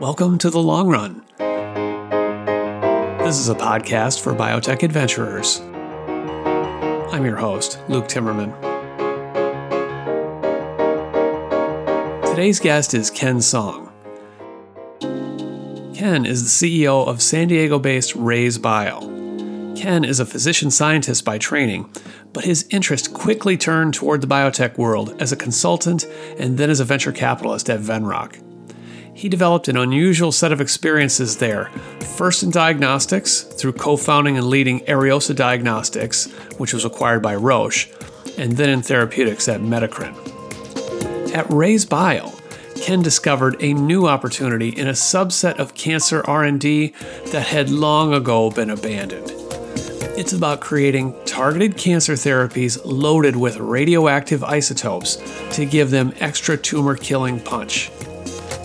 Welcome to the long run. This is a podcast for biotech adventurers. I'm your host, Luke Timmerman. Today's guest is Ken Song. Ken is the CEO of San Diego based RayzeBio. Ken is a physician scientist by training, but his interest quickly turned toward the biotech world as a consultant and then as a venture capitalist at Venrock. He developed an unusual set of experiences there, first in diagnostics through co founding and leading Ariosa Diagnostics, which was acquired by Roche, and then in therapeutics at Metacrine. At RayzeBio, Ken discovered a new opportunity in a subset of cancer R&D that had long ago been abandoned. It's about creating targeted cancer therapies loaded with radioactive isotopes to give them extra tumor killing punch.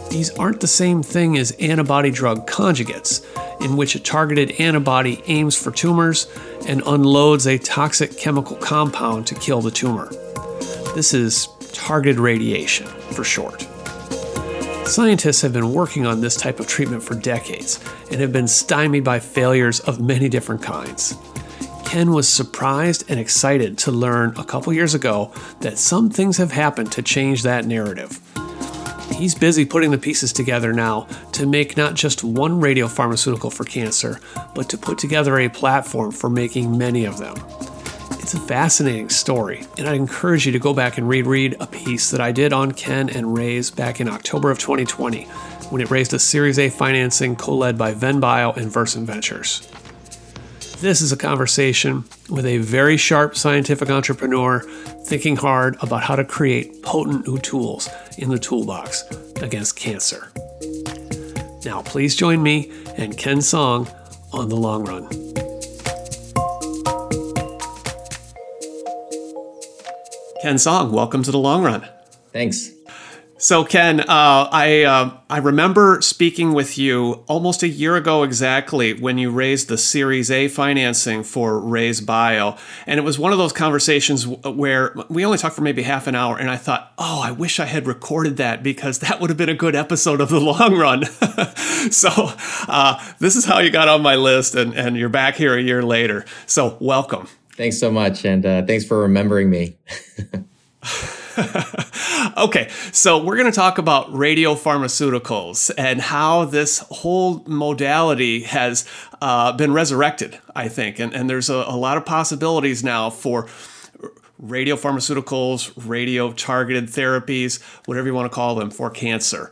These aren't the same thing as antibody drug conjugates, in which a targeted antibody aims for tumors and unloads a toxic chemical compound to kill the tumor. This is targeted radiation, for short. Scientists have been working on this type of treatment for decades and have been stymied by failures of many different kinds. Ken was surprised and excited to learn a couple years ago that some things have happened to change that narrative. He's busy putting the pieces together now to make not just one radiopharmaceutical for cancer, but to put together a platform for making many of them. It's a fascinating story, and I encourage you to go back and reread a piece that I did on Ken and Rayze back in October of 2020 when it raised a Series A financing co led by VenBio and Versant Ventures. This is a conversation with a very sharp scientific entrepreneur thinking hard about how to create potent new tools in the toolbox against cancer. Now, please join me and Ken Song on the long run. Ken Song, welcome to the long run. Thanks. So, Ken, uh, I uh, I remember speaking with you almost a year ago exactly when you raised the Series A financing for RayzeBio, and it was one of those conversations where we only talked for maybe half an hour, and I thought, oh, I wish I had recorded that because that would have been a good episode of the long run. so, uh, this is how you got on my list, and and you're back here a year later. So, welcome. Thanks so much, and uh, thanks for remembering me. okay, so we're going to talk about radiopharmaceuticals and how this whole modality has uh, been resurrected, I think. And, and there's a, a lot of possibilities now for radiopharmaceuticals, radio targeted therapies, whatever you want to call them, for cancer.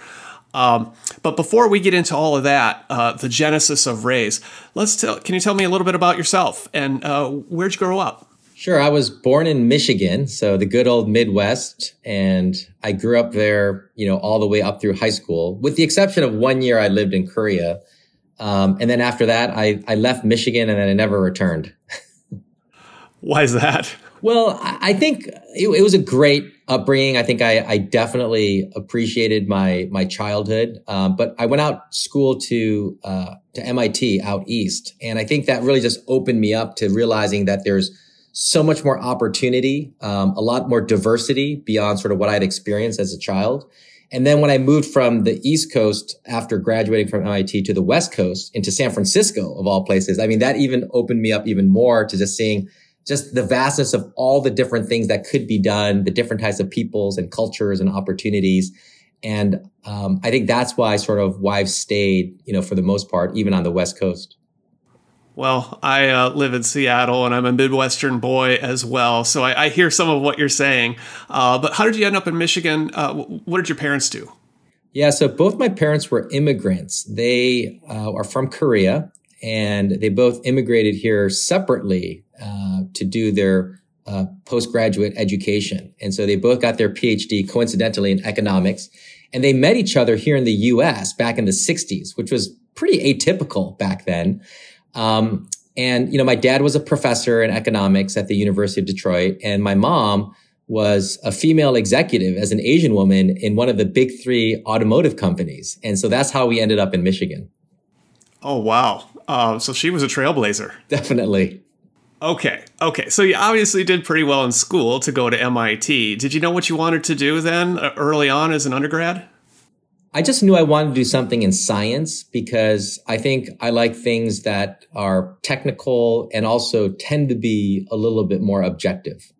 Um, but before we get into all of that, uh, the genesis of Rayze, let's tell. Can you tell me a little bit about yourself and uh, where'd you grow up? Sure. I was born in Michigan, so the good old Midwest, and I grew up there, you know, all the way up through high school, with the exception of one year I lived in Korea. Um, and then after that, I, I left Michigan and then I never returned. Why is that? Well, I think it, it was a great upbringing. I think I, I definitely appreciated my my childhood, um, but I went out school to uh, to MIT out east, and I think that really just opened me up to realizing that there's so much more opportunity, um, a lot more diversity beyond sort of what I'd experienced as a child. And then when I moved from the East Coast after graduating from MIT to the West Coast into San Francisco of all places, I mean, that even opened me up even more to just seeing just the vastness of all the different things that could be done, the different types of peoples and cultures and opportunities. And um, I think that's why sort of why I've stayed, you know, for the most part, even on the West Coast. Well, I uh, live in Seattle and I'm a Midwestern boy as well. So I, I hear some of what you're saying. Uh, but how did you end up in Michigan? Uh, what did your parents do? Yeah, so both my parents were immigrants. They uh, are from Korea and they both immigrated here separately uh, to do their uh, postgraduate education. And so they both got their PhD coincidentally in economics. And they met each other here in the US back in the 60s, which was pretty atypical back then. Um, and, you know, my dad was a professor in economics at the University of Detroit, and my mom was a female executive as an Asian woman in one of the big three automotive companies. And so that's how we ended up in Michigan. Oh, wow. Uh, so she was a trailblazer. Definitely. Okay. Okay. So you obviously did pretty well in school to go to MIT. Did you know what you wanted to do then uh, early on as an undergrad? I just knew I wanted to do something in science because I think I like things that are technical and also tend to be a little bit more objective.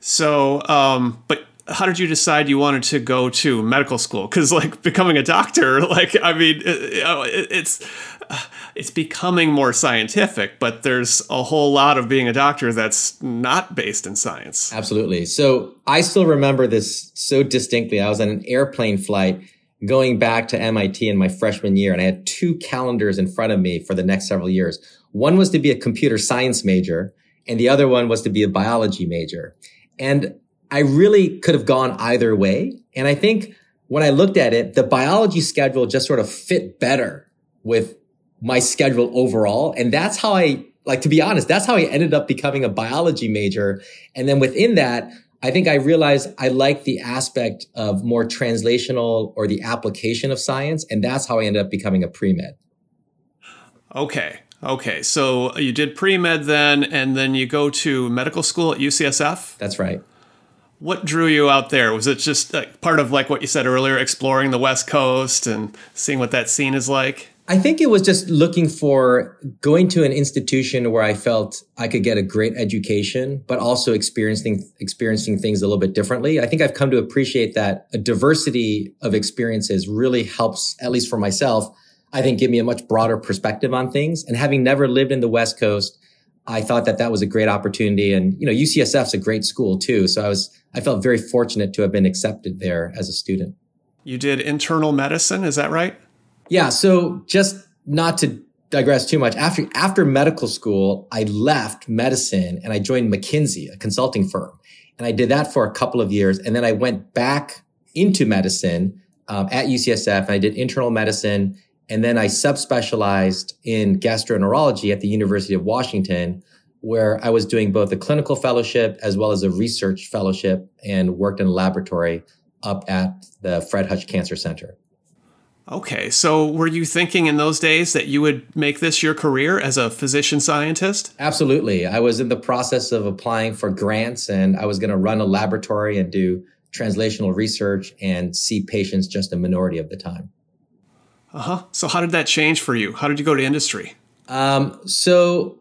So, um, but how did you decide you wanted to go to medical school? Because like becoming a doctor, like I mean, uh, uh, it, it's uh, it's becoming more scientific, but there's a whole lot of being a doctor that's not based in science. Absolutely. So I still remember this so distinctly. I was on an airplane flight going back to MIT in my freshman year, and I had two calendars in front of me for the next several years. One was to be a computer science major, and the other one was to be a biology major. And I really could have gone either way. And I think when I looked at it, the biology schedule just sort of fit better with my schedule overall. And that's how I, like, to be honest, that's how I ended up becoming a biology major. And then within that, I think I realized I like the aspect of more translational or the application of science. And that's how I ended up becoming a pre med. Okay. Okay. So uh, you did pre med then, and then you go to medical school at UCSF? That's right. What drew you out there? Was it just like part of like what you said earlier, exploring the West Coast and seeing what that scene is like? I think it was just looking for going to an institution where I felt I could get a great education, but also experiencing experiencing things a little bit differently. I think I've come to appreciate that a diversity of experiences really helps, at least for myself, I think give me a much broader perspective on things. And having never lived in the West Coast, I thought that that was a great opportunity. And, you know, UCSF's a great school too. So I was, I felt very fortunate to have been accepted there as a student. You did internal medicine, is that right? Yeah. So just not to digress too much, after, after medical school, I left medicine and I joined McKinsey, a consulting firm. And I did that for a couple of years. And then I went back into medicine um, at UCSF and I did internal medicine and then I subspecialized in gastroenterology at the University of Washington, where I was doing both a clinical fellowship as well as a research fellowship and worked in a laboratory up at the Fred Hutch Cancer Center. Okay, so were you thinking in those days that you would make this your career as a physician scientist? Absolutely. I was in the process of applying for grants and I was going to run a laboratory and do translational research and see patients just a minority of the time. Uh huh. So how did that change for you? How did you go to industry? Um, so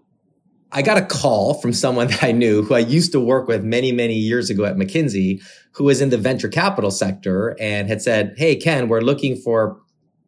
I got a call from someone that I knew who I used to work with many, many years ago at McKinsey, who was in the venture capital sector and had said, Hey, Ken, we're looking for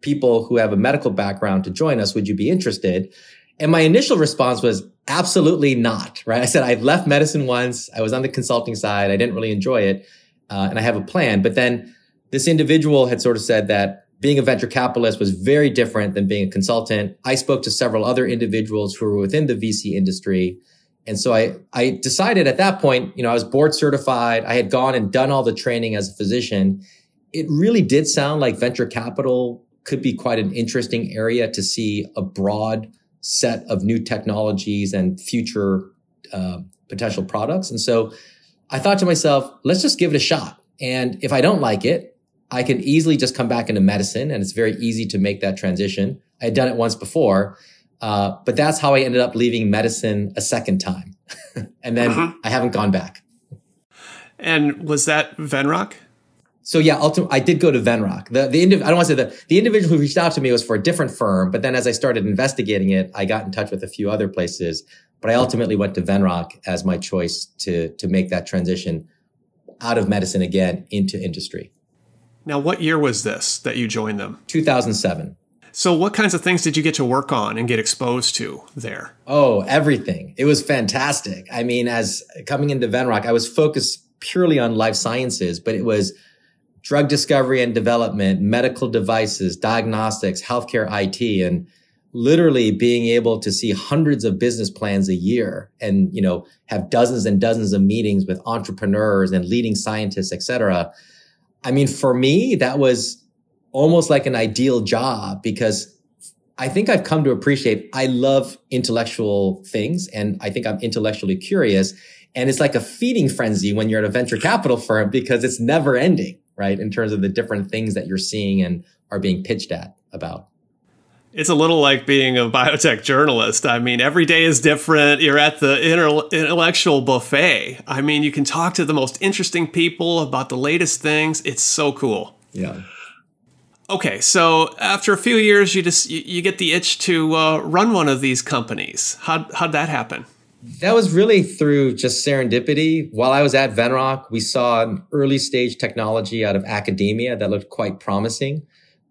people who have a medical background to join us. Would you be interested? And my initial response was absolutely not, right? I said, I've left medicine once. I was on the consulting side. I didn't really enjoy it. Uh, and I have a plan. But then this individual had sort of said that being a venture capitalist was very different than being a consultant. I spoke to several other individuals who were within the VC industry. And so I, I decided at that point, you know, I was board certified. I had gone and done all the training as a physician. It really did sound like venture capital could be quite an interesting area to see a broad set of new technologies and future uh, potential products. And so I thought to myself, let's just give it a shot. And if I don't like it, I can easily just come back into medicine and it's very easy to make that transition. I had done it once before, uh, but that's how I ended up leaving medicine a second time. and then uh-huh. I haven't gone back. And was that Venrock? So yeah, ultimately, I did go to Venrock. The the indiv- I don't want to say the the individual who reached out to me was for a different firm, but then as I started investigating it, I got in touch with a few other places. But I ultimately went to Venrock as my choice to to make that transition out of medicine again into industry. Now, what year was this that you joined them? 2007. So, what kinds of things did you get to work on and get exposed to there? Oh, everything. It was fantastic. I mean, as coming into Venrock, I was focused purely on life sciences, but it was drug discovery and development, medical devices, diagnostics, healthcare IT, and literally being able to see hundreds of business plans a year and, you know, have dozens and dozens of meetings with entrepreneurs and leading scientists, et cetera I mean, for me, that was almost like an ideal job because I think I've come to appreciate I love intellectual things and I think I'm intellectually curious. And it's like a feeding frenzy when you're at a venture capital firm because it's never ending, right? In terms of the different things that you're seeing and are being pitched at about it's a little like being a biotech journalist. I mean, every day is different. You're at the intellectual buffet. I mean, you can talk to the most interesting people about the latest things. It's so cool. Yeah. Okay, so after a few years, you just you, you get the itch to uh, run one of these companies. How how'd that happen? That was really through just serendipity. While I was at Venrock, we saw an early stage technology out of academia that looked quite promising,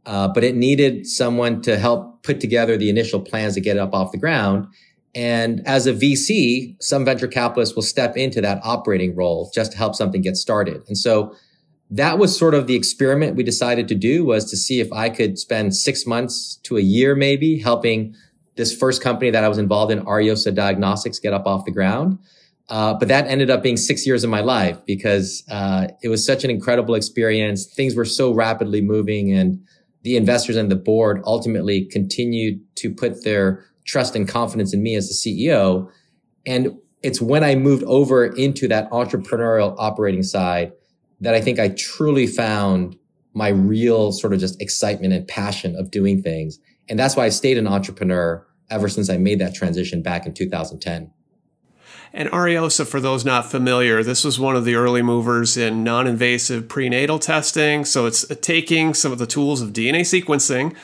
uh, but it needed someone to help put together the initial plans to get it up off the ground. And as a VC, some venture capitalists will step into that operating role just to help something get started. And so that was sort of the experiment we decided to do was to see if I could spend six months to a year maybe helping this first company that I was involved in, Ariosa Diagnostics, get up off the ground. Uh, but that ended up being six years of my life because uh, it was such an incredible experience. Things were so rapidly moving, and the investors and the board ultimately continued to put their trust and confidence in me as the CEO. And it's when I moved over into that entrepreneurial operating side that I think I truly found my real sort of just excitement and passion of doing things. And that's why I've stayed an entrepreneur ever since I made that transition back in 2010. And Ariosa, for those not familiar, this was one of the early movers in non invasive prenatal testing. So it's taking some of the tools of DNA sequencing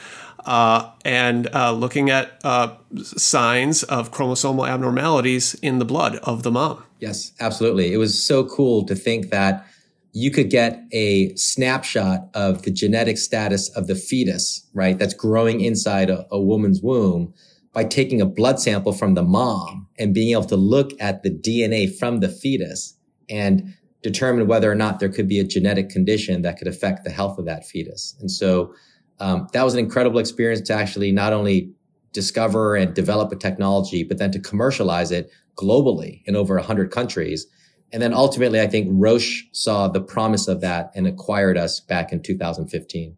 uh, and uh, looking at uh, signs of chromosomal abnormalities in the blood of the mom. Yes, absolutely. It was so cool to think that you could get a snapshot of the genetic status of the fetus, right? That's growing inside a, a, woman's womb by taking a blood sample from the mom and being able to look at the DNA from the fetus and determine whether or not there could be a genetic condition that could affect the health of that fetus. And so um, that was an incredible experience to actually not only discover and develop a technology, but then to commercialize it globally in over 100 countries and then ultimately, I think Roche saw the promise of that and acquired us back in 2015.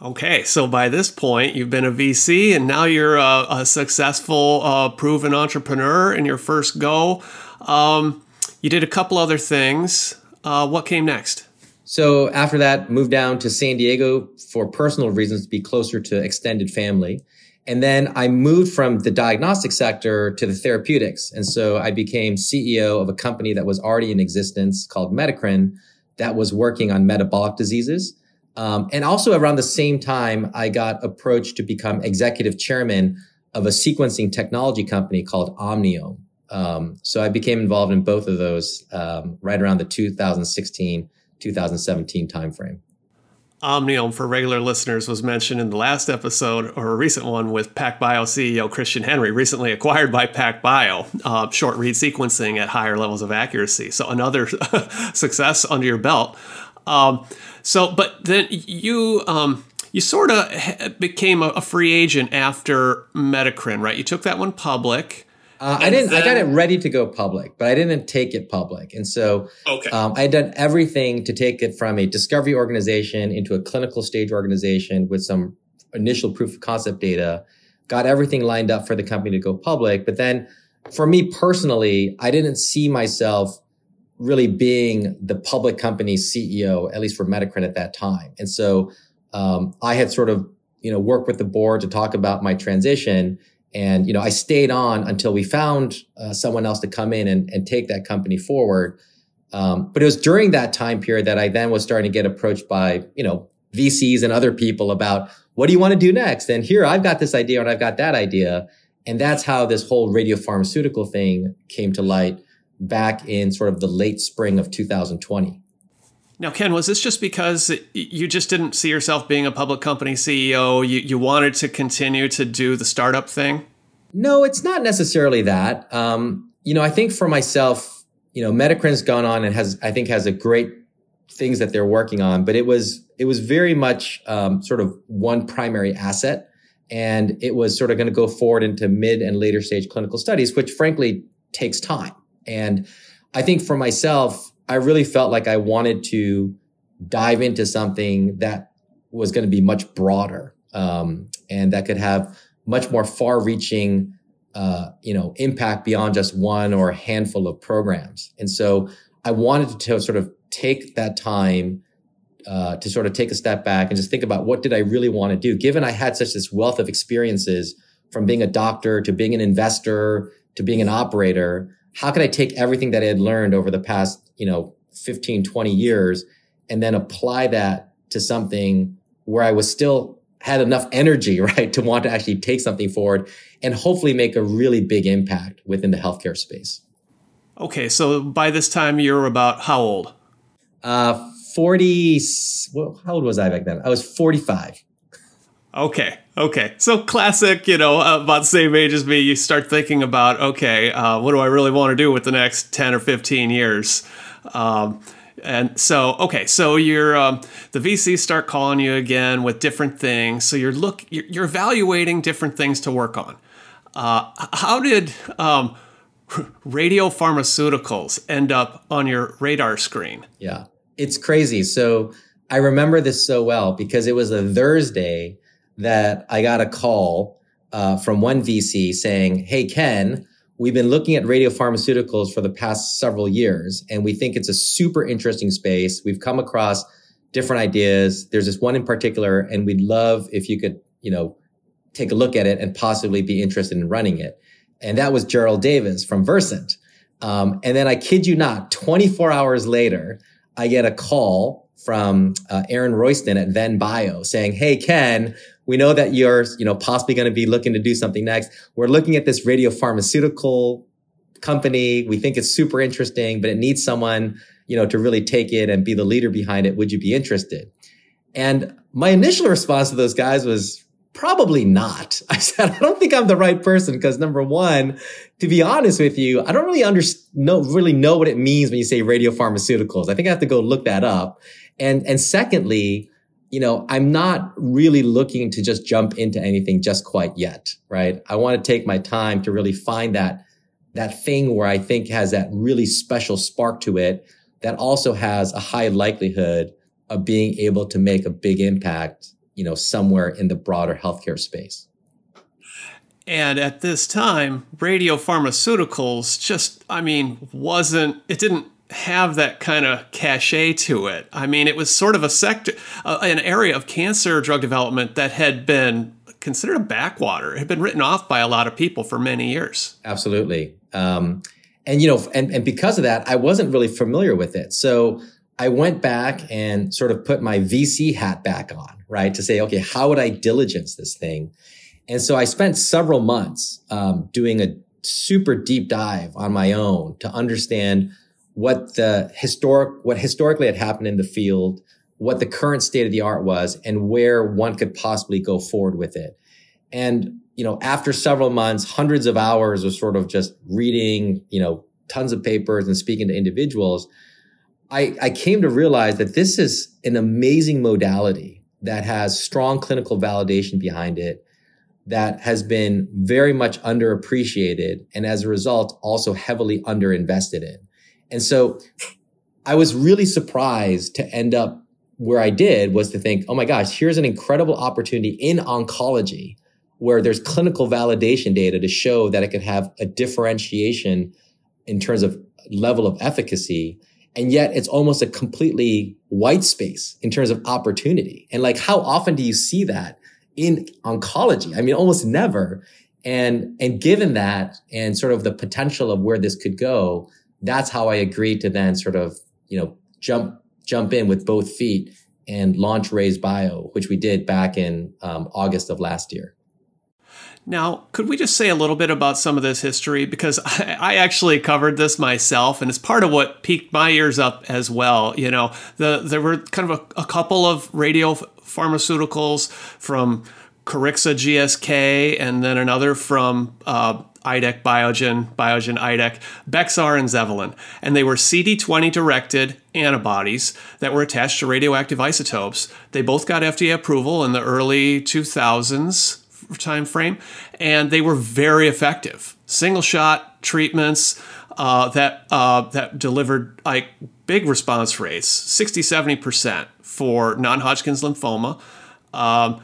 Okay, so by this point, you've been a VC and now you're a, a successful, uh, proven entrepreneur in your first go. Um, you did a couple other things. Uh, what came next? So after that, moved down to San Diego for personal reasons to be closer to extended family. And then I moved from the diagnostic sector to the therapeutics. And so I became CEO of a company that was already in existence called Metacrine that was working on metabolic diseases. Um, and also around the same time, I got approached to become executive chairman of a sequencing technology company called Omniome. Um, so I became involved in both of those um, right around the 2016, 2017 timeframe. Omniome for regular listeners was mentioned in the last episode or a recent one with PacBio CEO Christian Henry, recently acquired by PacBio, uh, short read sequencing at higher levels of accuracy. So another success under your belt. Um, so, but then you um, you sort of became a, free agent after Metacrine, right? You took that one public. Uh, I didn't. Then, I got it ready to go public, but I didn't take it public, and so okay. um, I had done everything to take it from a discovery organization into a clinical stage organization with some initial proof of concept data. Got everything lined up for the company to go public, but then for me personally, I didn't see myself really being the public company CEO, at least for Metacrine at that time, and so um, I had sort of you know worked with the board to talk about my transition and, you know, I stayed on until we found uh, someone else to come in and, and take that company forward. Um, but it was during that time period that I then was starting to get approached by, you know, VCs and other people about what do you want to do next? And here I've got this idea and I've got that idea. And that's how this whole radiopharmaceutical thing came to light back in sort of the late spring of 2020. Now, Ken, was this just because you just didn't see yourself being a public company CEO? You, you wanted to continue to do the startup thing? No, it's not necessarily that. Um, you know, I think for myself, you know, Metacrine's gone on and has, I think, has a great things that they're working on, but it was it was very much um, sort of one primary asset, and it was sort of going to go forward into mid and later stage clinical studies, which frankly takes time. And I think for myself, I really felt like I wanted to dive into something that was going to be much broader um, and that could have much more far-reaching, uh, you know, impact beyond just one or a handful of programs. And so I wanted to sort of take that time uh, to sort of take a step back and just think about what did I really want to do, given I had such this wealth of experiences from being a doctor to being an investor to being an operator how could I take everything that I had learned over the past, you know, 15, 20 years and then apply that to something where I was still had enough energy, right, to want to actually take something forward and hopefully make a really big impact within the healthcare space. Okay, so by this time you're about how old? Uh, 40, well, how old was I back then? I was 45. Okay, okay. So classic, you know, about the same age as me, you start thinking about, okay, uh, what do I really want to do with the next 10 or 15 years? Um, and so, okay, so you're um, the VCs start calling you again with different things. So you're look you're, you're evaluating different things to work on. Uh, how did um, radio pharmaceuticals end up on your radar screen? Yeah, it's crazy. So I remember this so well because it was a Thursday that I got a call uh, from one VC saying, "Hey Ken." we've been looking at radiopharmaceuticals for the past several years, and we think it's a super interesting space. We've come across different ideas. There's this one in particular, and we'd love if you could, you know, take a look at it and possibly be interested in running it. And that was Jerel Davis from Versant. Um, and then I kid you not, 24 hours later, I get a call from uh, Aaron Royston at VenBio saying, "Hey Ken, we know that you're, you know, possibly going to be looking to do something next. We're looking at this radio pharmaceutical company. We think it's super interesting, but it needs someone, you know, to really take it and be the leader behind it. Would you be interested? And my initial response to those guys was probably not. I said, I don't think I'm the right person because number one, to be honest with you, I don't really under, know, really know what it means when you say radio pharmaceuticals. I think I have to go look that up. And, and secondly, you know, I'm not really looking to just jump into anything just quite yet, right? I want to take my time to really find that, that thing where I think has that really special spark to it that also has a high likelihood of being able to make a big impact, you know, somewhere in the broader healthcare space. And at this time, radiopharmaceuticals just, I mean, wasn't, it didn't have that kind of cachet to it. I mean, it was sort of a sector, uh, an area of cancer drug development that had been considered a backwater. It had been written off by a lot of people for many years. Absolutely. Um, and, you know, and, and because of that, I wasn't really familiar with it. So I went back and sort of put my VC hat back on, right? To say, okay, how would I diligence this thing? And so I spent several months um, doing a super deep dive on my own to understand what the historic, what historically had happened in the field, what the current state of the art was and where one could possibly go forward with it. And, you know, after several months, hundreds of hours of sort of just reading, you know, tons of papers and speaking to individuals, I, I came to realize that this is an amazing modality that has strong clinical validation behind it that has been very much underappreciated and as a result also heavily underinvested in. And so I was really surprised to end up where I did was to think, oh my gosh, here's an incredible opportunity in oncology where there's clinical validation data to show that it could have a differentiation in terms of level of efficacy. And yet it's almost a completely white space in terms of opportunity. And like, how often do you see that in oncology? I mean, almost never. And, and given that and sort of the potential of where this could go, that's how I agreed to then sort of, you know, jump, jump in with both feet and launch RayzeBio, which we did back in um, August of last year. Now, could we just say a little bit about some of this history? Because I, I, actually covered this myself, and it's part of what piqued my ears up as well. You know, the there were kind of a, a couple of radio pharmaceuticals from Corixa GSK, and then another from uh, IDEC Biogen, Biogen IDEC, Bexxar, and Zevalin. And they were CD20 directed antibodies that were attached to radioactive isotopes. They both got FDA approval in the early 2000s timeframe, and they were very effective. Single shot treatments uh, that uh, that delivered like big response rates, 60, 70% for non-Hodgkin's lymphoma. Um,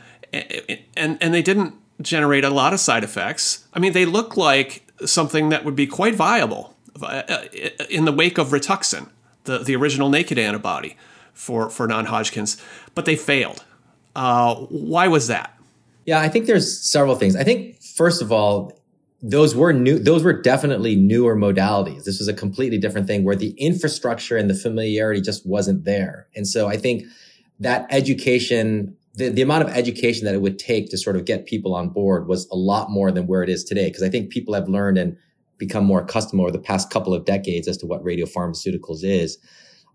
and, and they didn't generate a lot of side effects. I mean, they look like something that would be quite viable uh, uh, in the wake of Rituxan, the, the original naked antibody for, for non Hodgkin's, but they failed. Uh, why was that? Yeah, I think there's several things. I think, first of all, those were new, those were definitely newer modalities. This was a completely different thing where the infrastructure and the familiarity just wasn't there. And so I think that education the, the amount of education that it would take to sort of get people on board was a lot more than where it is today. Because I think people have learned and become more accustomed over the past couple of decades as to what radiopharmaceuticals is.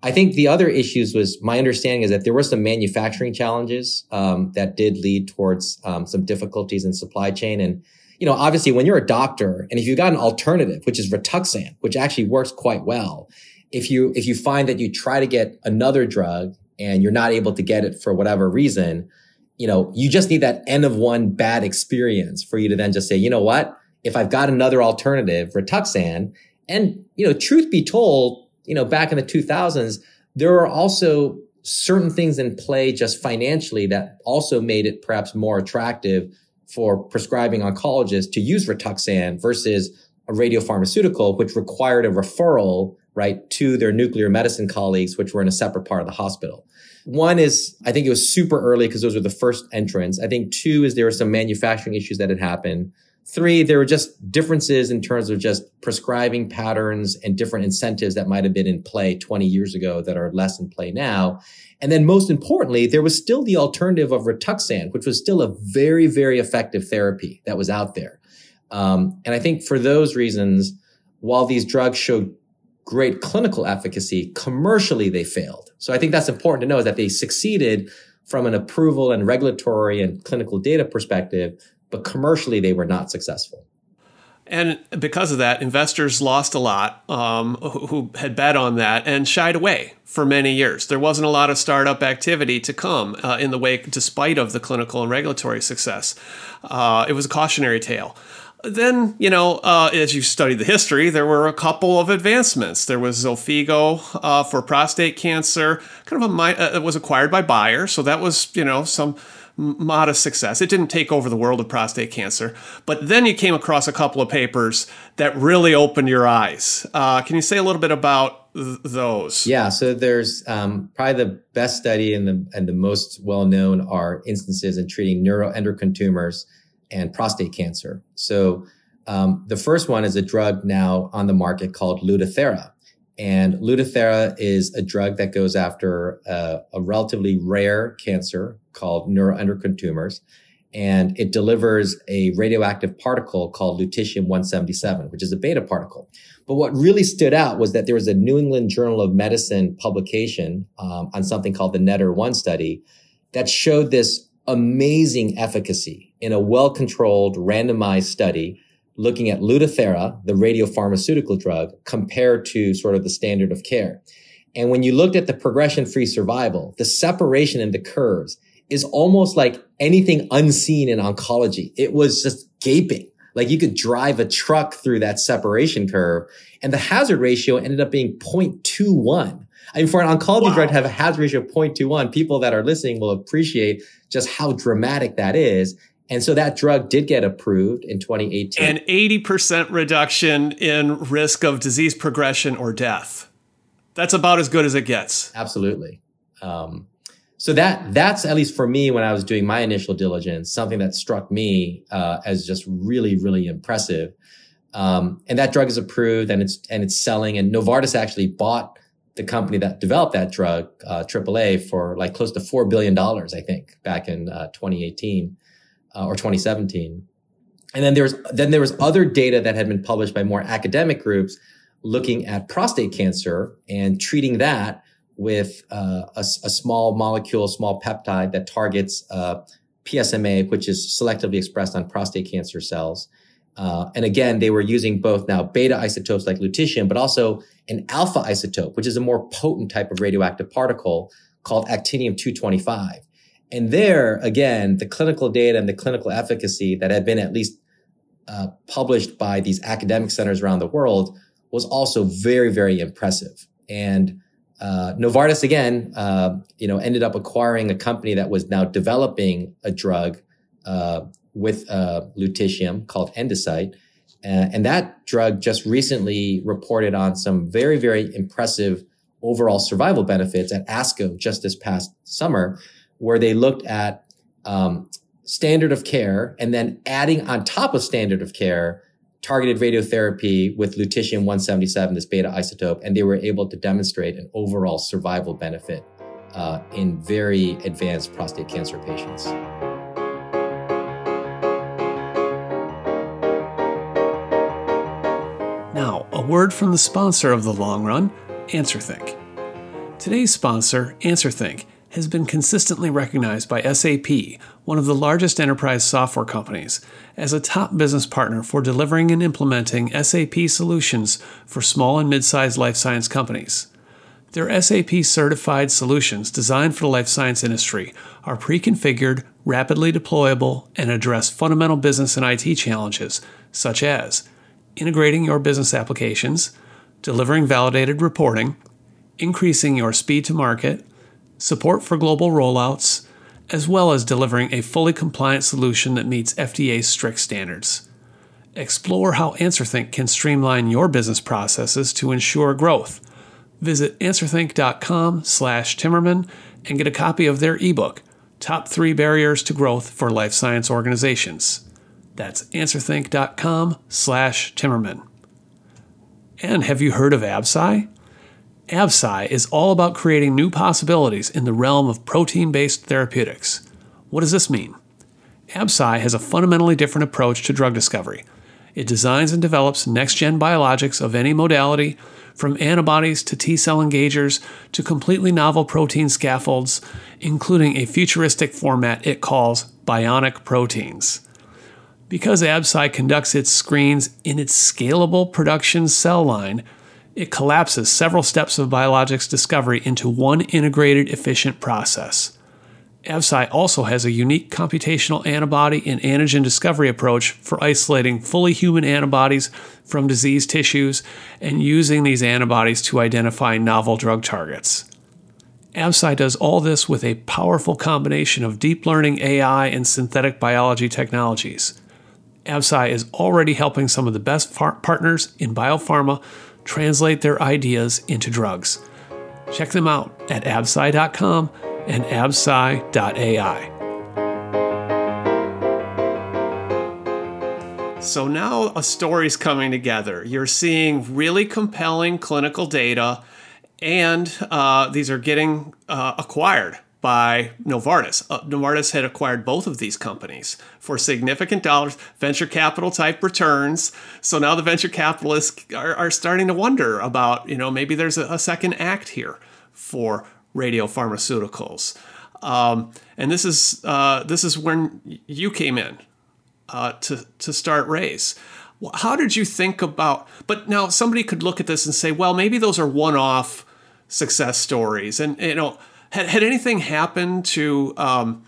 I think the other issues was my understanding is that there were some manufacturing challenges um, that did lead towards um, some difficulties in supply chain. And, you know, obviously when you're a doctor and if you've got an alternative, which is Rituxan, which actually works quite well, if you, if you find that you try to get another drug and you're not able to get it for whatever reason, you know, you just need that N of one bad experience for you to then just say, you know what? If I've got another alternative, Rituxan, and, you know, truth be told, you know, back in the 2000s, there were also certain things in play just financially that also made it perhaps more attractive for prescribing oncologists to use Rituxan versus a radiopharmaceutical, which required a referral, right, to their nuclear medicine colleagues, which were in a separate part of the hospital. One is, I think it was super early because those were the first entrants. I think two is there were some manufacturing issues that had happened. Three, there were just differences in terms of just prescribing patterns and different incentives that might have been in play 20 years ago that are less in play now. And then most importantly, there was still the alternative of Rituxan, which was still a very, very effective therapy that was out there. Um, and I think for those reasons, while these drugs showed great clinical efficacy, commercially they failed. So I think that's important to know is that they succeeded from an approval and regulatory and clinical data perspective, but commercially they were not successful. And because of that, investors lost a lot um, who had bet on that and shied away for many years. There wasn't a lot of startup activity to come uh, in the wake, despite of the clinical and regulatory success. Uh, it was a cautionary tale. Then, you know, uh, as you studied the history, there were a couple of advancements. There was Xofigo uh, for prostate cancer, kind of a uh, it was acquired by Bayer, so that was, you know, some modest success. It didn't take over the world of prostate cancer, but then you came across a couple of papers that really opened your eyes. Uh, can you say a little bit about th- those? Yeah, so there's um, probably the best study and the and the most well known are instances in treating neuroendocrine tumors and prostate cancer. So um, the first one is a drug now on the market called Lutathera. And Lutathera is a drug that goes after uh, a relatively rare cancer called neuroendocrine tumors. And it delivers a radioactive particle called lutetium 177, which is a beta particle. But what really stood out was that there was a New England Journal of Medicine publication um, on something called the NETTER 1 study that showed this amazing efficacy in a well-controlled randomized study looking at Lutathera, the radiopharmaceutical drug, compared to sort of the standard of care. And when you looked at the progression-free survival, the separation in the curves is almost like anything unseen in oncology. It was just gaping. Like you could drive a truck through that separation curve. And the hazard ratio ended up being 0.21. I mean, for an oncology wow. drug to have a hazard ratio of 0.21, people that are listening will appreciate just how dramatic that is. And so that drug did get approved in 2018. An 80% reduction in risk of disease progression or death. That's about as good as it gets. Absolutely. Um, so that that's at least for me when I was doing my initial diligence, something that struck me uh, as just really, really impressive. Um, and that drug is approved and it's and it's selling. And Novartis actually bought the company that developed that drug, uh, AAA, for like close to four billion dollars, I think, back in uh, 2018 uh, or 2017. And then there was then there was other data that had been published by more academic groups looking at prostate cancer and treating that with uh, a, a, small molecule, small peptide that targets uh, PSMA, which is selectively expressed on prostate cancer cells. Uh, and again, they were using both now beta isotopes like lutetium, but also an alpha isotope, which is a more potent type of radioactive particle called actinium 225. And there, again, the clinical data and the clinical efficacy that had been at least uh, published by these academic centers around the world was also very, very impressive. And uh, Novartis again, uh, you know, ended up acquiring a company that was now developing a drug uh, with uh, lutetium called Endocyte, uh, and that drug just recently reported on some very, very impressive overall survival benefits at ASCO just this past summer, where they looked at um, standard of care and then adding on top of standard of care targeted radiotherapy with lutetium 177, this beta isotope, and they were able to demonstrate an overall survival benefit uh, in very advanced prostate cancer patients. A word from the sponsor of the long run, AnswerThink. Today's sponsor, AnswerThink, has been consistently recognized by SAP, one of the largest enterprise software companies, as a top business partner for delivering and implementing SAP solutions for small and mid sized life science companies. Their SAP certified solutions designed for the life science industry are pre configured, rapidly deployable, and address fundamental business and IT challenges such as integrating your business applications, delivering validated reporting, increasing your speed to market, support for global rollouts, as well as delivering a fully compliant solution that meets FDA's strict standards. Explore how AnswerThink can streamline your business processes to ensure growth. Visit answerthink.com/timmerman and get a copy of their ebook, Top 3 Barriers to Growth for Life Science Organizations. That's answerthink.com/timmerman. And have you heard of Absci? Absci is all about creating new possibilities in the realm of protein based therapeutics. What does this mean? Absci has a fundamentally different approach to drug discovery. It designs and develops next gen biologics of any modality, from antibodies to T cell engagers to completely novel protein scaffolds, including a futuristic format it calls bionic proteins. Because Absci conducts its screens in its scalable production cell line, it collapses several steps of biologics discovery into one integrated, efficient process. Absci also has a unique computational antibody and antigen discovery approach for isolating fully human antibodies from disease tissues and using these antibodies to identify novel drug targets. Absci does all this with a powerful combination of deep learning AI and synthetic biology technologies. Absci is already helping some of the best far- partners in biopharma translate their ideas into drugs. Check them out at absci.com and absci.ai. So now a story's coming together. You're seeing really compelling clinical data, and uh, these are getting uh, acquired by Novartis. Uh, Novartis had acquired both of these companies for significant dollars, venture capital type returns. So now the venture capitalists are, are starting to wonder about, you know, maybe there's a, a second act here for radiopharmaceuticals. Um, and this is uh, this is when you came in uh, to to start Rayze. How did you think about? But now somebody could look at this and say, well, maybe those are one-off success stories, and you know had, had anything happened to um,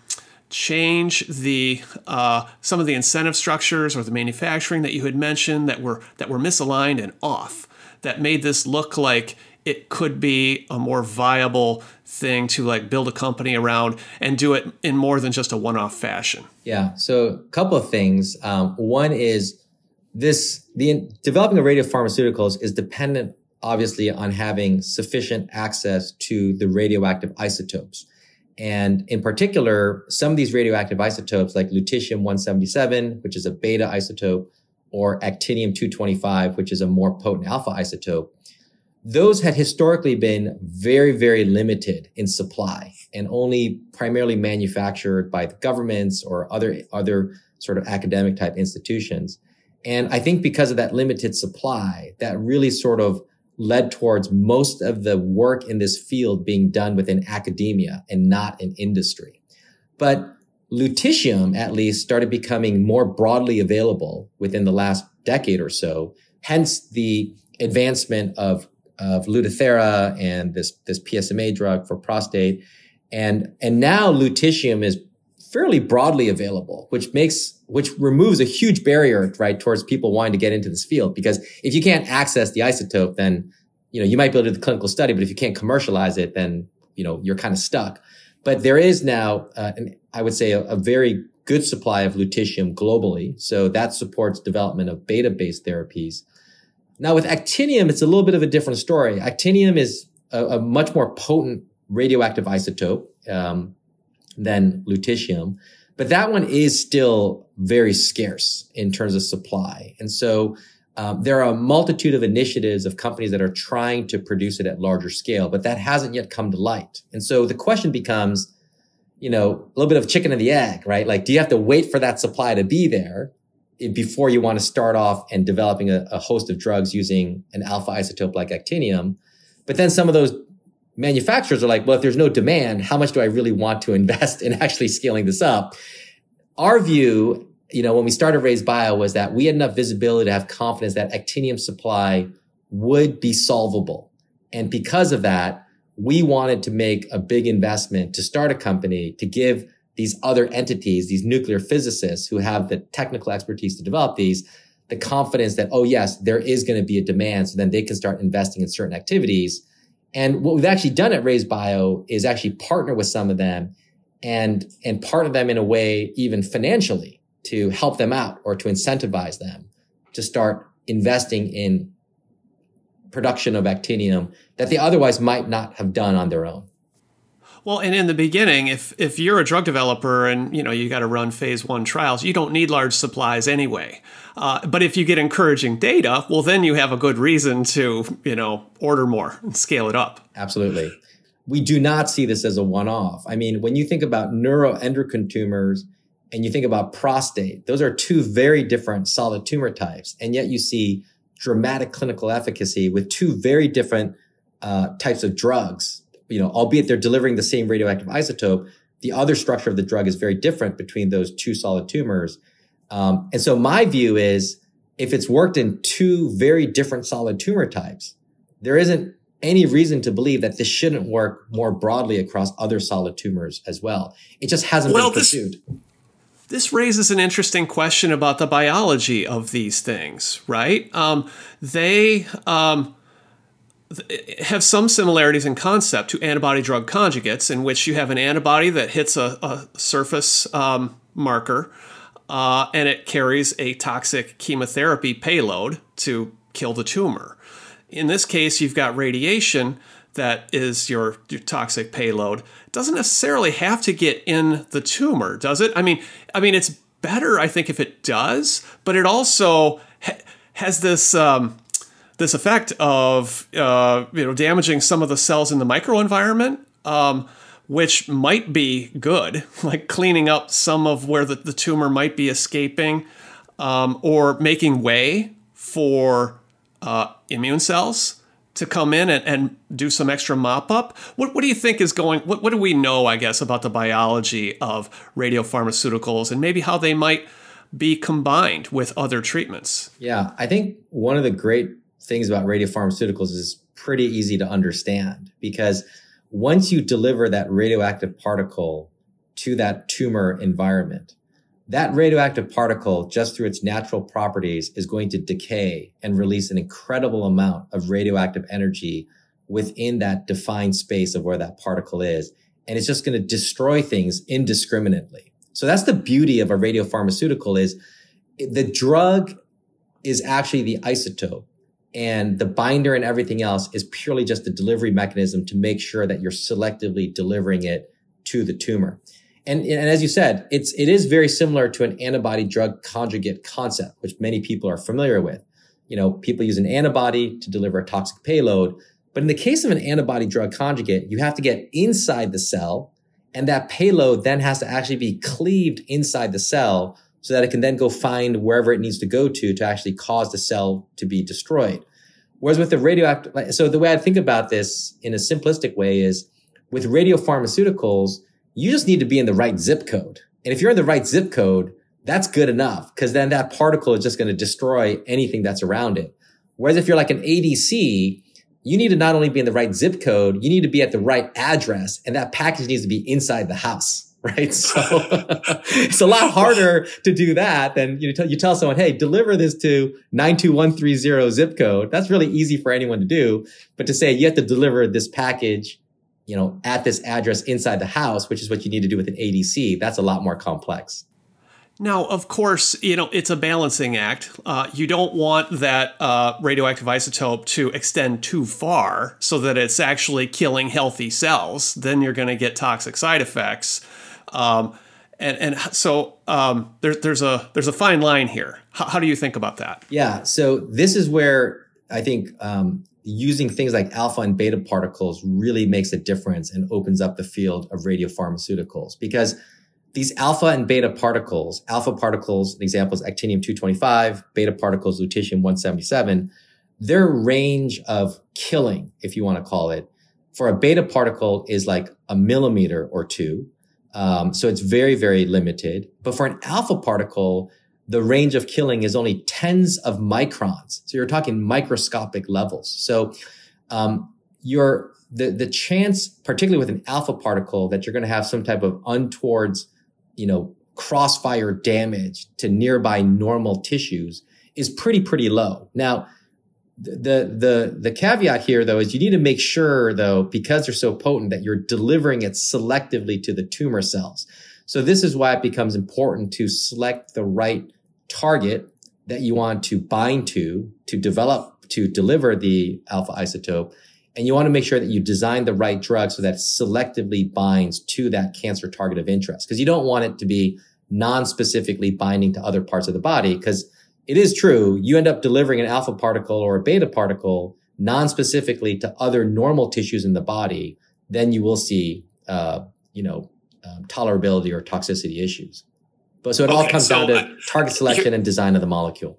change the uh, some of the incentive structures or the manufacturing that you had mentioned that were that were misaligned and off that made this look like it could be a more viable thing to like build a company around and do it in more than just a one-off fashion? Yeah. So a couple of things. Um, one is this the developing of radio pharmaceuticals is dependent obviously on having sufficient access to the radioactive isotopes. And in particular, some of these radioactive isotopes, like lutetium 177, which is a beta isotope, or actinium 225, which is a more potent alpha isotope, those had historically been very, very limited in supply and only primarily manufactured by the governments or other, other sort of academic type institutions. And I think because of that limited supply, that really sort of led towards most of the work in this field being done within academia and not in industry. But lutetium, at least, started becoming more broadly available within the last decade or so. Hence the advancement of, of Lutathera and this, this PSMA drug for prostate. And, and now lutetium is fairly broadly available, which makes, which removes a huge barrier, right, towards people wanting to get into this field. Because if you can't access the isotope, then, you know, you might be able to do the clinical study, but if you can't commercialize it, then, you know, you're kind of stuck. But there is now, uh, an, I would say, a, a very good supply of lutetium globally. So that supports development of beta based therapies. Now with actinium, it's a little bit of a different story. Actinium is a, a much more potent radioactive isotope. Um, than lutetium. But that one is still very scarce in terms of supply. And so Um, there are a multitude of initiatives of companies that are trying to produce it at larger scale, but that hasn't yet come to light. And so the question becomes, you know, a little bit of chicken and the egg, right? Like, do you have to wait for that supply to be there before you want to start off and developing a, a host of drugs using an alpha isotope like actinium? But then some of those manufacturers are like, well, if there's no demand, how much do I really want to invest in actually scaling this up? Our view you know, when we started RayzeBio was that we had enough visibility to have confidence that actinium supply would be solvable. And because of that, we wanted to make a big investment to start a company to give these other entities, these nuclear physicists who have the technical expertise to develop these, the confidence that, oh, yes, there is going to be a demand. So then they can start investing in certain activities. And what we've actually done at RayzeBio is actually partner with some of them and, and partner them in a way, even financially to help them out or to incentivize them to start investing in production of actinium that they otherwise might not have done on their own. Well, and in the beginning, if if you're a drug developer and you know you got to run phase one trials, you don't need large supplies anyway. Uh, but if you get encouraging data, well, then you have a good reason to you know order more and scale it up. Absolutely, we do not see this as a one-off. I mean, when you think about neuroendocrine tumors and you think about prostate, those are two very different solid tumor types. And yet you see dramatic clinical efficacy with two very different uh, types of drugs. You know, albeit they're delivering the same radioactive isotope, the other structure of the drug is very different between those two solid tumors. Um, and so my view is if it's worked in two very different solid tumor types, there isn't any reason to believe that this shouldn't work more broadly across other solid tumors as well. It just hasn't well, been pursued. This- this raises an interesting question about the biology of these things, right? Um, they um, have some similarities in concept to antibody drug conjugates, in which you have an antibody that hits a, a surface um, marker uh, and it carries a toxic chemotherapy payload to kill the tumor. In this case, you've got radiation that is your, your toxic payload it doesn't necessarily have to get in the tumor, does it? I mean, I mean, it's better, I think, if it does, but it also ha- has this um, this effect of uh, you know damaging some of the cells in the microenvironment. Um, which might be good, like cleaning up some of where the, the tumor might be escaping, um, or making way for uh, immune cells to come in and, and do some extra mop up. What, what do you think is going, what, what do we know, I guess, about the biology of radiopharmaceuticals and maybe how they might be combined with other treatments? Yeah, I think one of the great things about radiopharmaceuticals is pretty easy to understand because once you deliver that radioactive particle to that tumor environment, that radioactive particle, just through its natural properties, is going to decay and release an incredible amount of radioactive energy within that defined space of where that particle is. And it's just going to destroy things indiscriminately. So that's the beauty of a radiopharmaceutical is the drug is actually the isotope and the binder and everything else is purely just the delivery mechanism to make sure that you're selectively delivering it to the tumor. And, and as you said, it's, it is very similar to an antibody drug conjugate concept, which many people are familiar with. You know, people use an antibody to deliver a toxic payload. But in the case of an antibody drug conjugate, you have to get inside the cell and that payload then has to actually be cleaved inside the cell so that it can then go find wherever it needs to go to to actually cause the cell to be destroyed. Whereas with the radioactive, so the way I think about this in a simplistic way is with radiopharmaceuticals, you just need to be in the right zip code. And if you're in the right zip code, that's good enough because then that particle is just going to destroy anything that's around it. Whereas if you're like an ADC, you need to not only be in the right zip code, you need to be at the right address and that package needs to be inside the house. Right. So it's a lot harder to do that than you, know, you tell someone, Hey, deliver this to 92130 zip code. That's really easy for anyone to do. But to say you have to deliver this package you know, at this address inside the house, which is what you need to do with an ADC, that's a lot more complex. Now, of course, you know it's a balancing act. Uh, you don't want that uh, radioactive isotope to extend too far, so that it's actually killing healthy cells. Then you're going to get toxic side effects. Um, And and so um, there, there's a there's a fine line here. How, how, do you think about that? Yeah. So this is where I think um, using things like alpha and beta particles really makes a difference and opens up the field of radiopharmaceuticals because these alpha and beta particles, alpha particles, an example is actinium 225, beta particles, lutetium 177, their range of killing, if you want to call it, for a beta particle is like a millimeter or two. Um, so it's very, very limited. But for an alpha particle, the range of killing is only tens of microns. So you're talking microscopic levels. So um, your the the chance, particularly with an alpha particle, that you're going to have some type of untoward, you know, crossfire damage to nearby normal tissues is pretty pretty low. Now the the the caveat here though is you need to make sure though because they're so potent that you're delivering it selectively to the tumor cells. So this is why it becomes important to select the right target that you want to bind to to develop to deliver the alpha isotope and you want to make sure that you design the right drug so that selectively binds to that cancer target of interest because you don't want it to be non-specifically binding to other parts of the body because it is true. You end up delivering an alpha particle or a beta particle non-specifically to other normal tissues in the body, then you will see, uh, you know, um, tolerability or toxicity issues. But so it okay, all comes so, down to target selection and design of the molecule.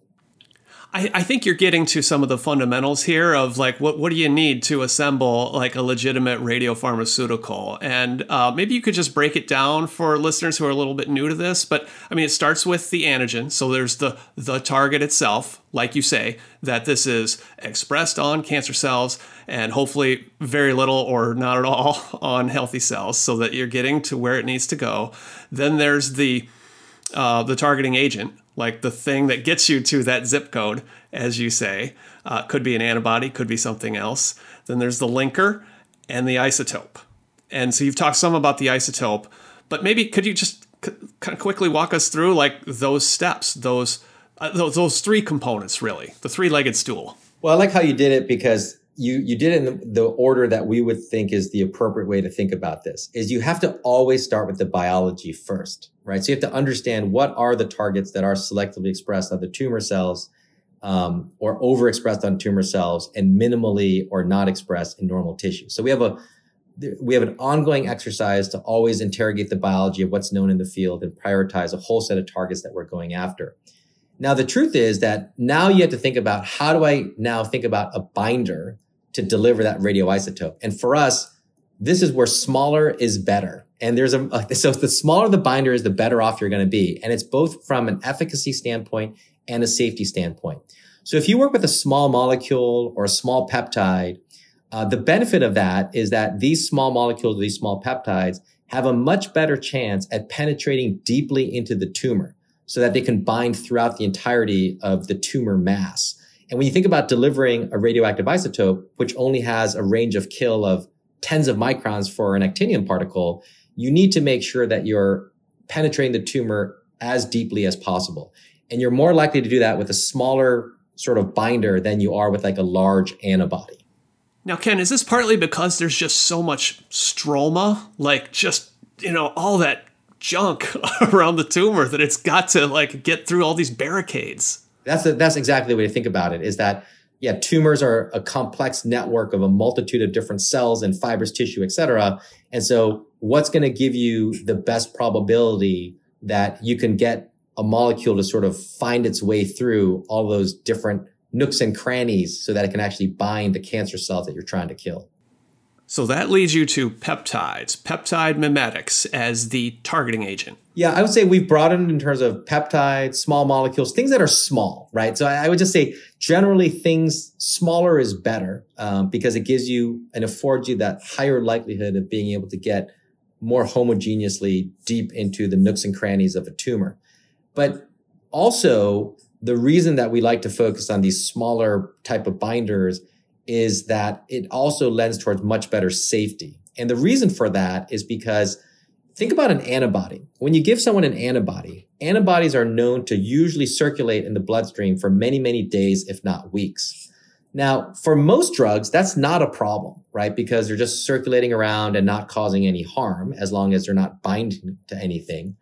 I, I, think you're getting to some of the fundamentals here of like what what do you need to assemble like a legitimate radiopharmaceutical, and uh, maybe you could just break it down for listeners who are a little bit new to this. But I mean, it starts with the antigen, so there's the the target itself, like you say, that this is expressed on cancer cells, and hopefully very little or not at all on healthy cells, so that you're getting to where it needs to go. Then there's the uh, the targeting agent, like the thing that gets you to that zip code, as you say. Uh, could be an antibody, could be something else. Then there's the linker and the isotope. And so you've talked some about the isotope, but maybe could you just c- kind of quickly walk us through like those steps, those, uh, those those three components, really, the three-legged stool. Well, I like how you did it because you you did it in the order that we would think is the appropriate way to think about this is you have to always start with the biology first right so you have to understand what are the targets that are selectively expressed on the tumor cells um, or overexpressed on tumor cells and minimally or not expressed in normal tissue so we have a we have an ongoing exercise to always interrogate the biology of what's known in the field and prioritize a whole set of targets that we're going after now, the truth is that now you have to think about how do I now think about a binder to deliver that radioisotope. And for us, this is where smaller is better. And there's a, so the smaller the binder is, the better off you're going to be. And it's both from an efficacy standpoint and a safety standpoint. So if you work with a small molecule or a small peptide, uh, the benefit of that is that these small molecules, these small peptides have a much better chance at penetrating deeply into the tumor so that they can bind throughout the entirety of the tumor mass. And when you think about delivering a radioactive isotope, which only has a range of kill of tens of microns for an actinium particle, you need to make sure that you're penetrating the tumor as deeply as possible. And you're more likely to do that with a smaller sort of binder than you are with like a large antibody. Now, Ken, is this partly because there's just so much stroma, like just, you know, all that junk around the tumor that it's got to like get through all these barricades? That's that's exactly the way to think about it. Is that yeah, tumors are a complex network of a multitude of different cells and fibrous tissue, et cetera. And so, what's going to give you the best probability that you can get a molecule to sort of find its way through all those different nooks and crannies so that it can actually bind the cancer cells that you're trying to kill? So that leads you to peptides, peptide mimetics as the targeting agent. Yeah, I would say we've broadened in terms of peptides, small molecules, things that are small, right? So I would just say generally things smaller is better um, because it gives you and affords you that higher likelihood of being able to get more homogeneously deep into the nooks and crannies of a tumor. But also the reason that we like to focus on these smaller type of binders is that it also lends towards much better safety. And the reason for that is because think about an antibody. When you give someone an antibody, antibodies are known to usually circulate in the bloodstream for many, many days, if not weeks. Now, for most drugs, that's not a problem, right? Because they're just circulating around and not causing any harm as long as they're not binding to anything.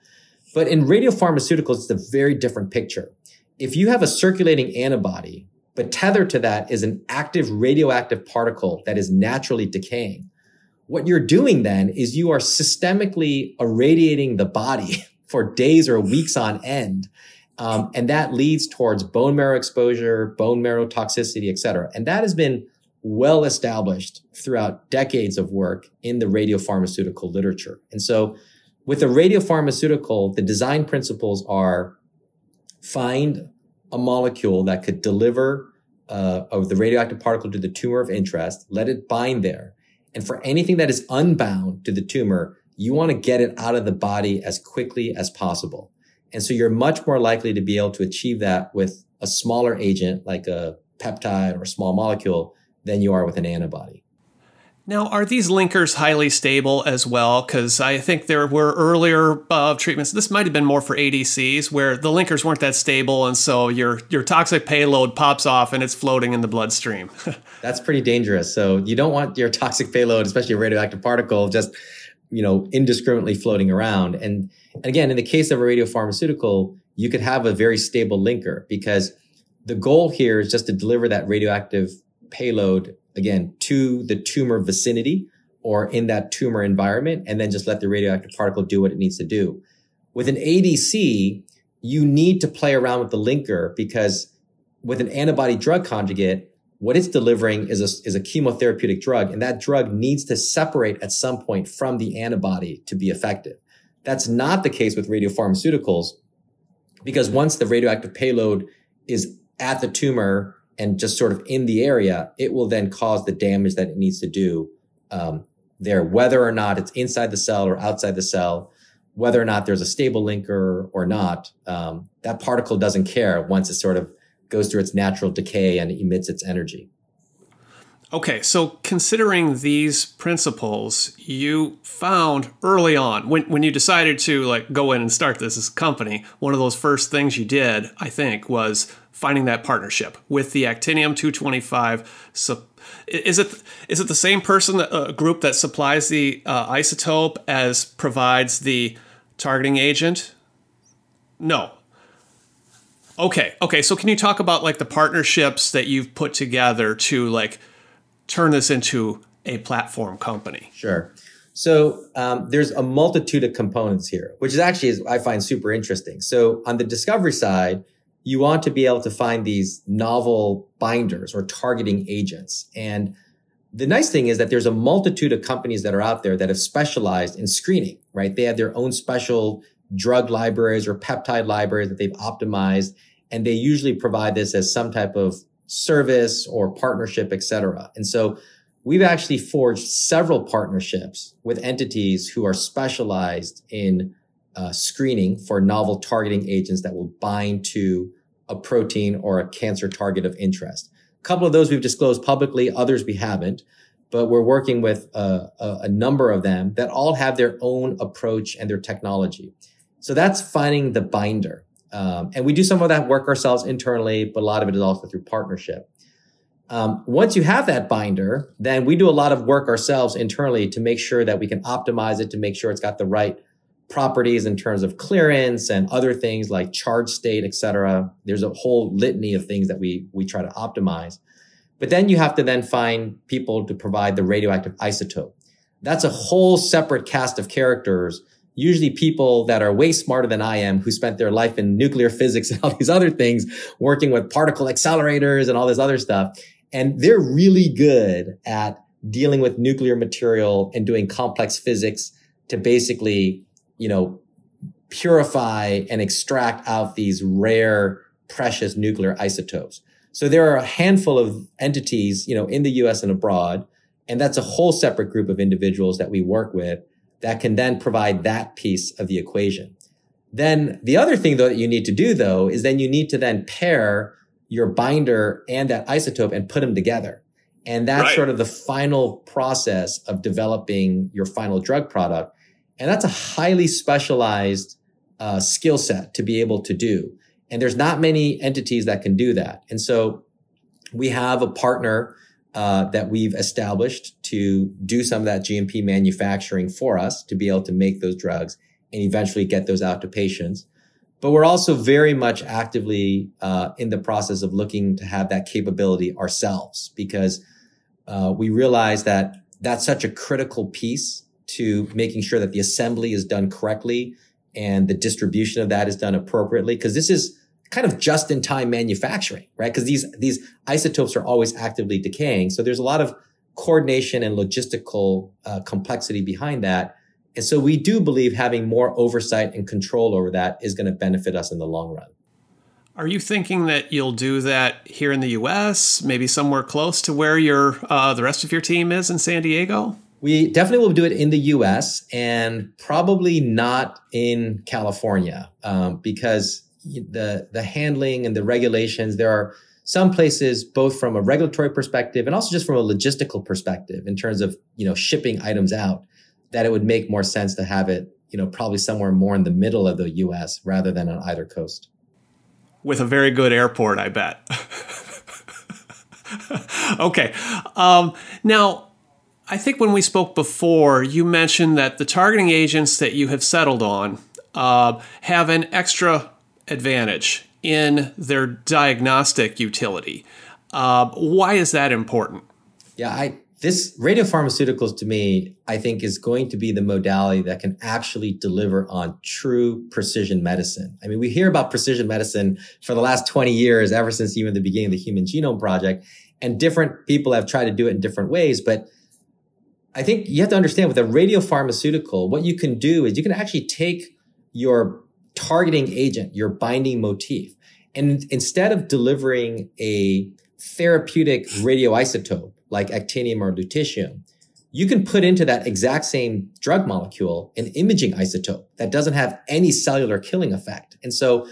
But in radiopharmaceuticals, it's a very different picture. If you have a circulating antibody, but tethered to that is an active radioactive particle that is naturally decaying, what you're doing then is you are systemically irradiating the body for days or weeks on end. Um, and that leads towards bone marrow exposure, bone marrow toxicity, et cetera. And that has been well established throughout decades of work in the radiopharmaceutical literature. And so with a radiopharmaceutical, the design principles are find a molecule that could deliver uh, the radioactive particle to the tumor of interest, let it bind there. And for anything that is unbound to the tumor, you want to get it out of the body as quickly as possible. And so you're much more likely to be able to achieve that with a smaller agent like a peptide or a small molecule than you are with an antibody. Now, are these linkers highly stable as well? Because I think there were earlier uh, treatments. This might have been more for ADCs, where the linkers weren't that stable, and so your your toxic payload pops off and it's floating in the bloodstream. That's pretty dangerous. So you don't want your toxic payload, especially a radioactive particle, just you know indiscriminately floating around. And, and again, in the case of a radiopharmaceutical, you could have a very stable linker because the goal here is just to deliver that radioactive payload again to the tumor vicinity or in that tumor environment and then just let the radioactive particle do what it needs to do. With an ADC, you need to play around with the linker because with an antibody drug conjugate, what it's delivering is a, is a chemotherapeutic drug and that drug needs to separate at some point from the antibody to be effective. That's not the case with radiopharmaceuticals because once the radioactive payload is at the tumor and just sort of in the area, it will then cause the damage that it needs to do um, there, whether or not it's inside the cell or outside the cell, whether or not there's a stable linker or not. Um, that particle doesn't care once it sort of goes through its natural decay and emits its energy. Okay, so considering these principles, you found early on when, when you decided to like go in and start this as a company, one of those first things you did, I think, was finding that partnership with the actinium 225 so is it is it the same person uh, group that supplies the uh, isotope as provides the targeting agent? No. Okay okay so can you talk about like the partnerships that you've put together to like turn this into a platform company? Sure. So um, there's a multitude of components here which is actually i find super interesting. So on the discovery side you want to be able to find these novel binders or targeting agents. And the nice thing is that there's a multitude of companies that are out there that have specialized in screening, right? They have their own special drug libraries or peptide libraries that they've optimized. And they usually provide this as some type of service or partnership, et cetera. And so we've actually forged several partnerships with entities who are specialized in uh, screening for novel targeting agents that will bind to a protein or a cancer target of interest. A couple of those we've disclosed publicly, others we haven't, but we're working with a, a, a number of them that all have their own approach and their technology. So that's finding the binder. Um, and we do some of that work ourselves internally, but a lot of it is also through partnership. Um, once you have that binder, then we do a lot of work ourselves internally to make sure that we can optimize it to make sure it's got the right properties in terms of clearance and other things like charge state, et cetera. There's a whole litany of things that we, we try to optimize. But then you have to then find people to provide the radioactive isotope. That's a whole separate cast of characters, usually people that are way smarter than I am, who spent their life in nuclear physics and all these other things, working with particle accelerators and all this other stuff. And they're really good at dealing with nuclear material and doing complex physics to basically you know, purify and extract out these rare, precious nuclear isotopes. So there are a handful of entities, you know, in the US and abroad, and that's a whole separate group of individuals that we work with that can then provide that piece of the equation. Then the other thing though that you need to do though is then you need to then pair your binder and that isotope and put them together. And that's right. sort of the final process of developing your final drug product. And that's a highly specialized uh, skill set to be able to do. And there's not many entities that can do that. And so we have a partner uh, that we've established to do some of that GMP manufacturing for us to be able to make those drugs and eventually get those out to patients. But we're also very much actively uh, in the process of looking to have that capability ourselves because uh, we realize that that's such a critical piece to making sure that the assembly is done correctly and the distribution of that is done appropriately. Because this is kind of just in time manufacturing, right? Because these, these isotopes are always actively decaying. So there's a lot of coordination and logistical uh, complexity behind that. And so we do believe having more oversight and control over that is going to benefit us in the long run. Are you thinking that you'll do that here in the U.S., maybe somewhere close to where your uh, the rest of your team is in San Diego? We definitely will do it in the U.S. and probably not in California um, because the the handling and the regulations. There are some places, both from a regulatory perspective and also just from a logistical perspective, in terms of you know shipping items out, that it would make more sense to have it you know probably somewhere more in the middle of the U.S. rather than on either coast. With a very good airport, I bet. okay, um, now. I think when we spoke before, you mentioned that the targeting agents that you have settled on uh, have an extra advantage in their diagnostic utility. Uh, why is that important? Yeah, I this radiopharmaceuticals to me, I think is going to be the modality that can actually deliver on true precision medicine. I mean, we hear about precision medicine for the last 20 years, ever since even the beginning of the Human Genome Project, and different people have tried to do it in different ways. But I think you have to understand with a radiopharmaceutical, what you can do is you can actually take your targeting agent, your binding motif. And instead of delivering a therapeutic radioisotope like actinium or lutetium, you can put into that exact same drug molecule an imaging isotope that doesn't have any cellular killing effect. And so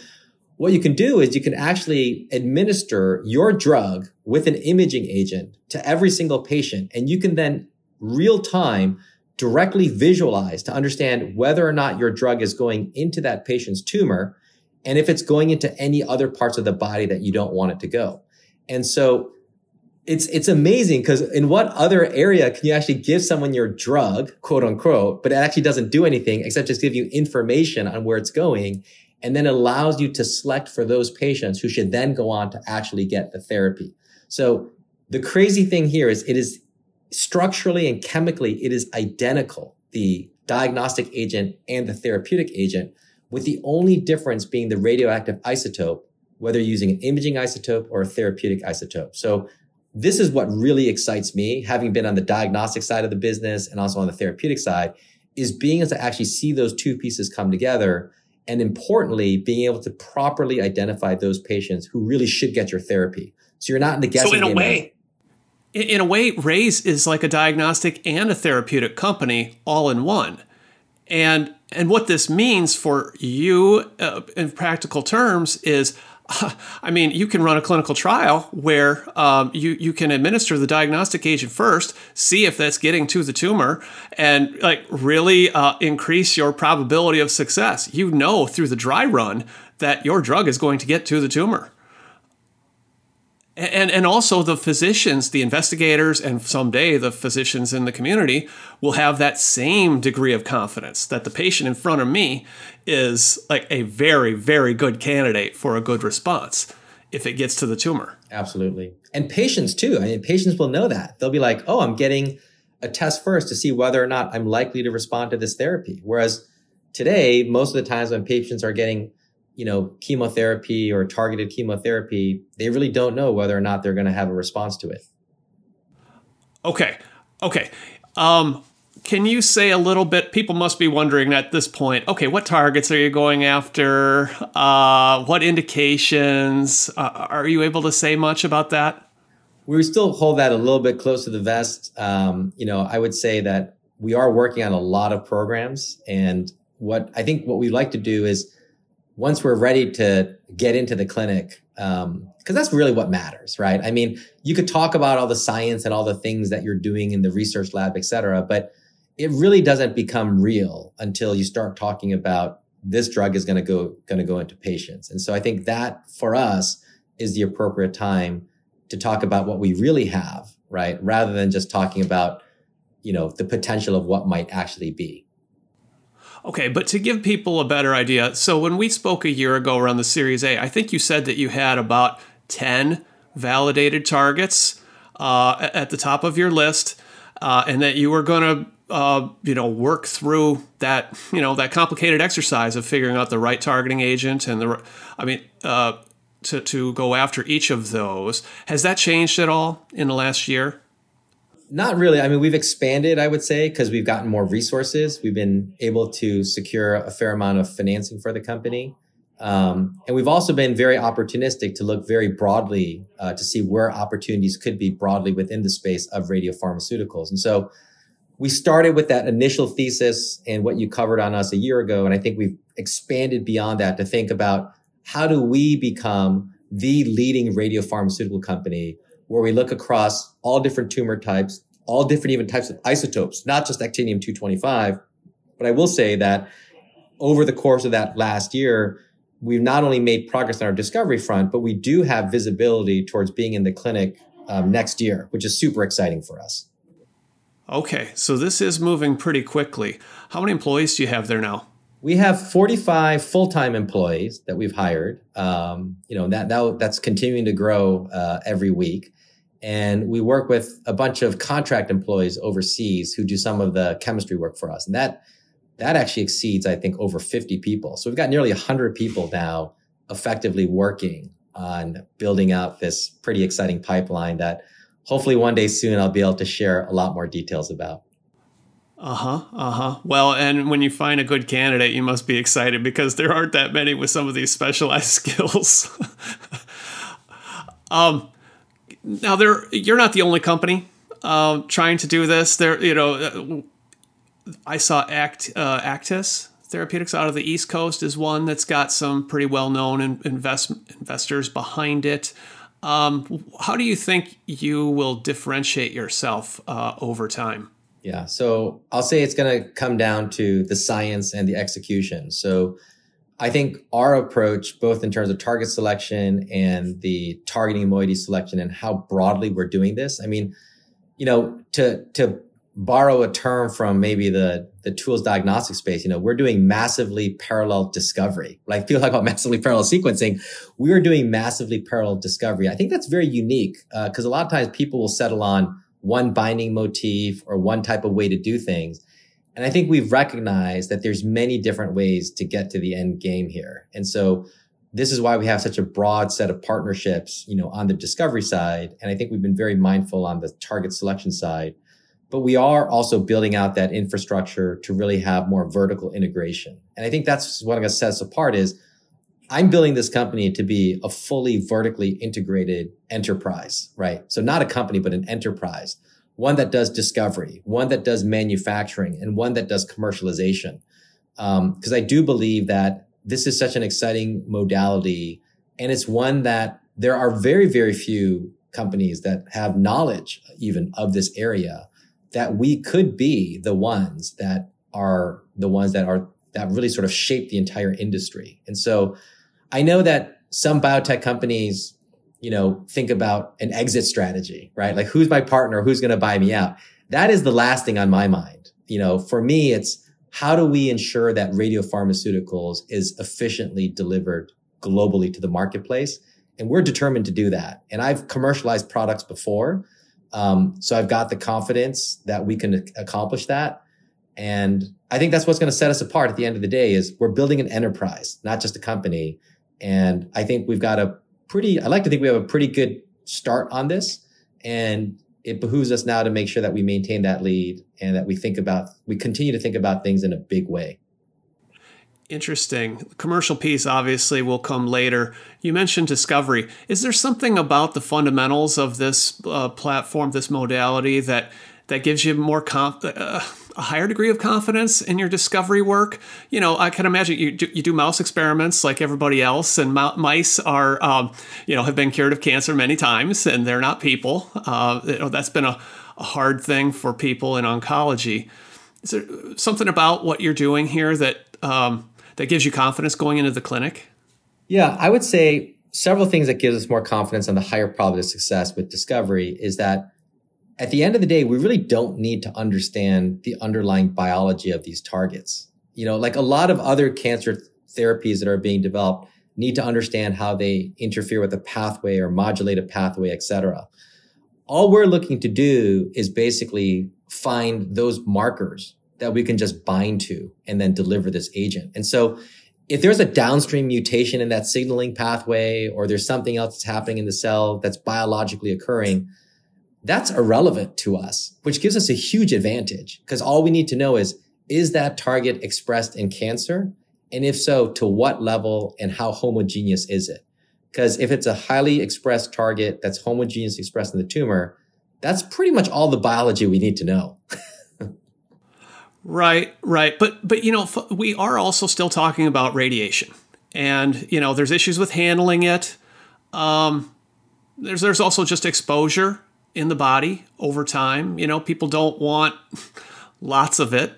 what you can do is you can actually administer your drug with an imaging agent to every single patient. And you can then real time directly visualize to understand whether or not your drug is going into that patient's tumor and if it's going into any other parts of the body that you don't want it to go. And so it's it's amazing because in what other area can you actually give someone your drug, quote unquote, but it actually doesn't do anything except just give you information on where it's going and then allows you to select for those patients who should then go on to actually get the therapy. So the crazy thing here is it is structurally and chemically, it is identical, the diagnostic agent and the therapeutic agent, with the only difference being the radioactive isotope, whether using an imaging isotope or a therapeutic isotope. So this is what really excites me, having been on the diagnostic side of the business and also on the therapeutic side, is being able to actually see those two pieces come together. And importantly, being able to properly identify those patients who really should get your therapy. So you're not in the guessing so in a way, in a way, Rayze is like a diagnostic and a therapeutic company all in one. And and what this means for you uh, in practical terms is I mean, you can run a clinical trial where um, you you can administer the diagnostic agent first, see if that's getting to the tumor, and like really uh, increase your probability of success. You know through the dry run that your drug is going to get to the tumor and and also the physicians the investigators and someday the physicians in the community will have that same degree of confidence that the patient in front of me is like a very very good candidate for a good response if it gets to the tumor. Absolutely. And patients too. I mean patients will know that. They'll be like oh i'm getting a test first to see whether or not i'm likely to respond to this therapy. Whereas today most of the times when patients are getting you know, chemotherapy or targeted chemotherapy, they really don't know whether or not they're going to have a response to it. Okay. Okay. Um, can you say a little bit? People must be wondering at this point. Okay, what targets are you going after? Uh, what indications? Uh, are you able to say much about that? We still hold that a little bit close to the vest. Um, you know, I would say that we are working on a lot of programs, and what I think what we like to do is once we're ready to get into the clinic, because um, that's really what matters, right? I mean, you could talk about all the science and all the things that you're doing in the research lab, et cetera, but it really doesn't become real until you start talking about this drug is going to go going to go into patients. And so I think that for us is the appropriate time to talk about what we really have, right? Rather than just talking about, you know, the potential of what might actually be. Okay, but to give people a better idea, so when we spoke a year ago around the Series A, I think you said that you had about 10 validated targets uh, at the top of your list, uh, and that you were going to uh, you know work through that you know that complicated exercise of figuring out the right targeting agent and the I mean uh, to to go after each of those. Has that changed at all in the last year? Not really. I mean, we've expanded, I would say, because we've gotten more resources. We've been able to secure a fair amount of financing for the company. Um, and we've also been very opportunistic to look very broadly uh, to see where opportunities could be broadly within the space of radiopharmaceuticals. And so we started with that initial thesis and what you covered on us a year ago. And I think we've expanded beyond that to think about how do we become the leading radiopharmaceutical company where we look across all different tumor types, all different even types of isotopes, not just actinium 225. But I will say that over the course of that last year, we've not only made progress on our discovery front, but we do have visibility towards being in the clinic um, next year, which is super exciting for us. Okay, so this is moving pretty quickly. How many employees do you have there now? We have 45 full-time employees that we've hired. Um, you know that, that that's continuing to grow uh, every week and we work with a bunch of contract employees overseas who do some of the chemistry work for us. And that that actually exceeds i think over 50 people. So we've got nearly 100 people now effectively working on building out this pretty exciting pipeline that hopefully one day soon i'll be able to share a lot more details about. Uh-huh uh-huh. Well and when you find a good candidate you must be excited because there aren't that many with some of these specialized skills. Um now there you're not the only company uh, trying to do this. There, you know, I saw Act uh, Aktis Therapeutics out of the East Coast is one that's got some pretty well known invest, investors behind it. Um, how do you think you will differentiate yourself uh, over time? Yeah, so I'll say it's going to come down to the science and the execution. So I think our approach, both in terms of target selection and the targeting moiety selection and how broadly we're doing this. I mean, you know, to, to borrow a term from maybe the, the tools diagnostic space, you know, we're doing massively parallel discovery. Like people talk about massively parallel sequencing. We are doing massively parallel discovery. I think that's very unique because uh, a lot of times people will settle on one binding motif or one type of way to do things. And I think we've recognized that there's many different ways to get to the end game here. And so this is why we have such a broad set of partnerships, you know, on the discovery side. And I think we've been very mindful on the target selection side, but we are also building out that infrastructure to really have more vertical integration. And I think that's what I'm going to set us apart is I'm building this company to be a fully vertically integrated enterprise, right? So not a company, but an enterprise one that does discovery, one that does manufacturing, and one that does commercialization. Because um, I do believe that this is such an exciting modality, and it's one that there are very, very few companies that have knowledge even of this area that we could be the ones that are the ones that are that really sort of shape the entire industry. And so I know that some biotech companies you know, think about an exit strategy, right? Like who's my partner? Who's going to buy me out? That is the last thing on my mind. You know, for me, it's how do we ensure that radiopharmaceuticals is efficiently delivered globally to the marketplace? And we're determined to do that. And I've commercialized products before. Um, so I've got the confidence that we can accomplish that. And I think that's what's going to set us apart at the end of the day is we're building an enterprise, not just a company. And I think we've got a pretty, I like to think we have a pretty good start on this. And it behooves us now to make sure that we maintain that lead and that we think about, we continue to think about things in a big way. Interesting. Commercial piece obviously will come later. You mentioned discovery. Is there something about the fundamentals of this uh, platform, this modality, that that gives you more conf- uh, a higher degree of confidence in your discovery work. You know, I can imagine you do, you do mouse experiments like everybody else, and mice are, um, you know, have been cured of cancer many times, and they're not people. Uh, you know, that's been a, a hard thing for people in oncology. Is there something about what you're doing here that um, that gives you confidence going into the clinic? Yeah, I would say several things that gives us more confidence on the higher probability of success with discovery is that at the end of the day, we really don't need to understand the underlying biology of these targets. you know, like a lot of other cancer therapies that are being developed need to understand how they interfere with a pathway or modulate a pathway, et cetera. All we're looking to do is basically find those markers that we can just bind to and then deliver this agent. And so if there's a downstream mutation in that signaling pathway or there's something else that's happening in the cell that's biologically occurring, that's irrelevant to us, which gives us a huge advantage because all we need to know is, is that target expressed in cancer? And if so, to what level and how homogeneous is it? Because if it's a highly expressed target that's homogeneous expressed in the tumor, that's pretty much all the biology we need to know. right, right. But but you know, we are also still talking about radiation. And you know, there's issues with handling it. Um, there's there's also just exposure in the body over time. You know, people don't want lots of it.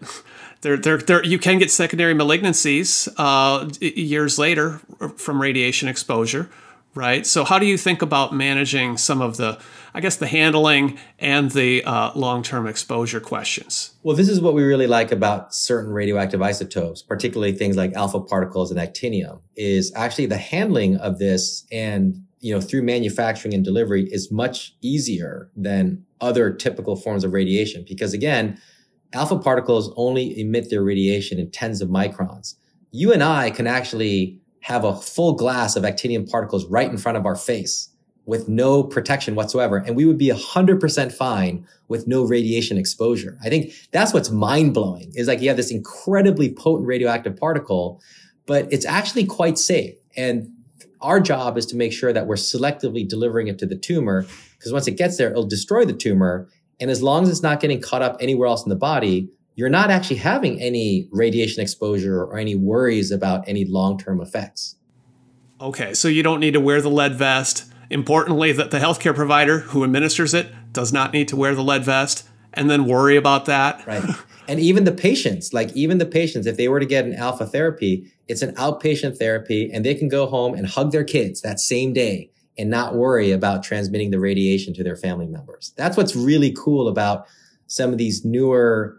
There, there, there, you can get secondary malignancies uh, years later from radiation exposure, right? So, how do you think about managing some of the, I guess, the handling and the uh, long term exposure questions? Well, this is what we really like about certain radioactive isotopes, particularly things like alpha particles and actinium, is actually the handling of this and you know, through manufacturing and delivery is much easier than other typical forms of radiation because again, alpha particles only emit their radiation in tens of microns. You and I can actually have a full glass of actinium particles right in front of our face with no protection whatsoever. And we would be 100% fine with no radiation exposure. I think that's what's mind blowing is like you have this incredibly potent radioactive particle, but it's actually quite safe. And our job is to make sure that we're selectively delivering it to the tumor because once it gets there, it'll destroy the tumor. And as long as it's not getting caught up anywhere else in the body, you're not actually having any radiation exposure or any worries about any long term effects. Okay, so you don't need to wear the lead vest. Importantly, that the healthcare provider who administers it does not need to wear the lead vest and then worry about that. Right. And even the patients, like even the patients, if they were to get an alpha therapy, it's an outpatient therapy and they can go home and hug their kids that same day and not worry about transmitting the radiation to their family members. That's what's really cool about some of these newer,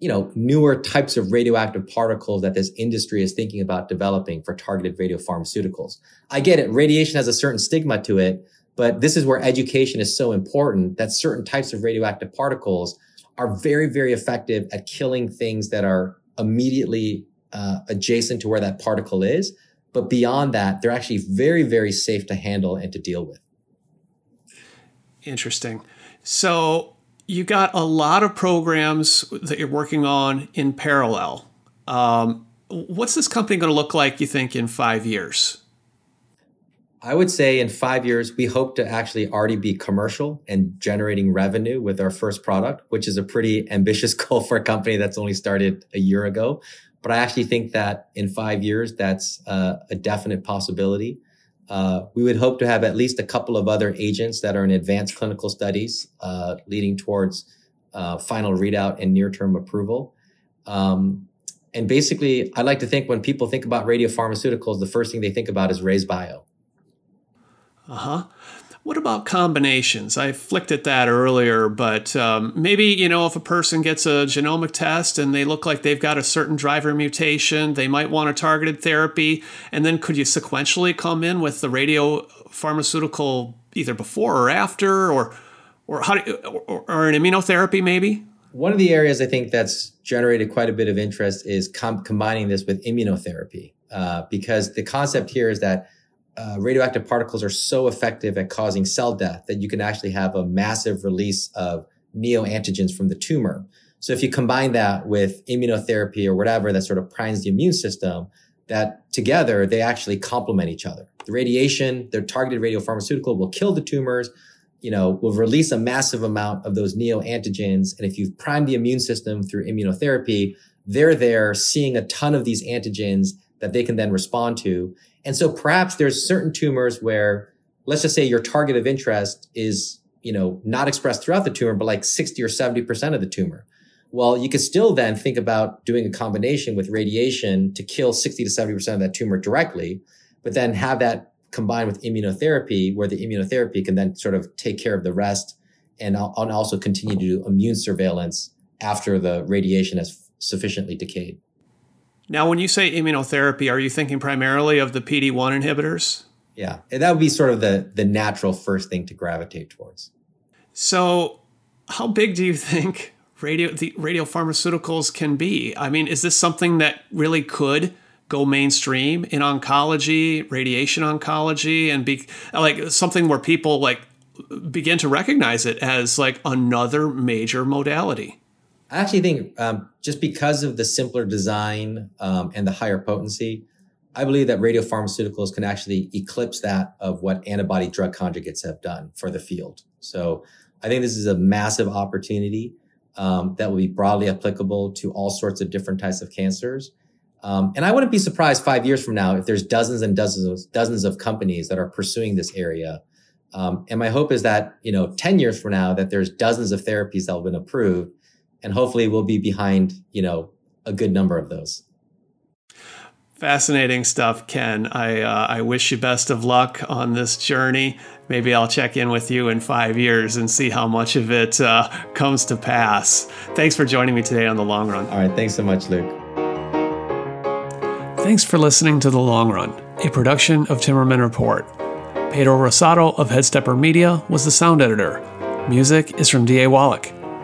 you know, newer types of radioactive particles that this industry is thinking about developing for targeted radiopharmaceuticals. I get it. Radiation has a certain stigma to it, but this is where education is so important that certain types of radioactive particles are very, very effective at killing things that are immediately uh, adjacent to where that particle is. But beyond that, they're actually very, very safe to handle and to deal with. Interesting. So you got a lot of programs that you're working on in parallel. Um, what's this company going to look like, you think, in five years? I would say in five years, we hope to actually already be commercial and generating revenue with our first product, which is a pretty ambitious goal for a company that's only started a year ago. But I actually think that in five years, that's uh, a definite possibility. Uh, we would hope to have at least a couple of other agents that are in advanced clinical studies, uh, leading towards uh, final readout and near-term approval. Um, and basically, I like to think when people think about radiopharmaceuticals, the first thing they think about is RayzeBio. Uh huh. What about combinations? I flicked at that earlier, but um, maybe, you know, if a person gets a genomic test and they look like they've got a certain driver mutation, they might want a targeted therapy. And then could you sequentially come in with the radio pharmaceutical either before or after, or, or, how do, or, or an immunotherapy maybe? One of the areas I think that's generated quite a bit of interest is com- combining this with immunotherapy, uh, because the concept here is that uh, radioactive particles are so effective at causing cell death that you can actually have a massive release of neoantigens from the tumor. So if you combine that with immunotherapy or whatever that sort of primes the immune system, that together they actually complement each other. The radiation, their targeted radiopharmaceutical will kill the tumors, you know, will release a massive amount of those neoantigens. And if you've primed the immune system through immunotherapy, they're there seeing a ton of these antigens that they can then respond to. And so perhaps there's certain tumors where, let's just say your target of interest is, you know, not expressed throughout the tumor, but like 60 or 70% of the tumor. Well, you could still then think about doing a combination with radiation to kill 60 to 70% of that tumor directly, but then have that combined with immunotherapy where the immunotherapy can then sort of take care of the rest and, and also continue to do immune surveillance after the radiation has sufficiently decayed. Now, when you say immunotherapy, are you thinking primarily of the PD one inhibitors? Yeah, that would be sort of the the natural first thing to gravitate towards. So, how big do you think radio the radio pharmaceuticals can be? I mean, is this something that really could go mainstream in oncology, radiation oncology, and be like something where people like begin to recognize it as like another major modality? I actually think um, just because of the simpler design um, and the higher potency, I believe that radiopharmaceuticals can actually eclipse that of what antibody drug conjugates have done for the field. So I think this is a massive opportunity um, that will be broadly applicable to all sorts of different types of cancers. Um, and I wouldn't be surprised five years from now if there's dozens and dozens of, dozens of companies that are pursuing this area. Um, and my hope is that you know, ten years from now, that there's dozens of therapies that have been approved, and hopefully we'll be behind you know a good number of those. Fascinating stuff, Ken. I uh, I wish you best of luck on this journey. Maybe I'll check in with you in five years and see how much of it uh, comes to pass. Thanks for joining me today on the long run. All right, thanks so much, Luke. Thanks for listening to the long run, a production of Timmerman Report. Pedro Rosado of Headstepper Media was the sound editor. Music is from D.A. Wallach.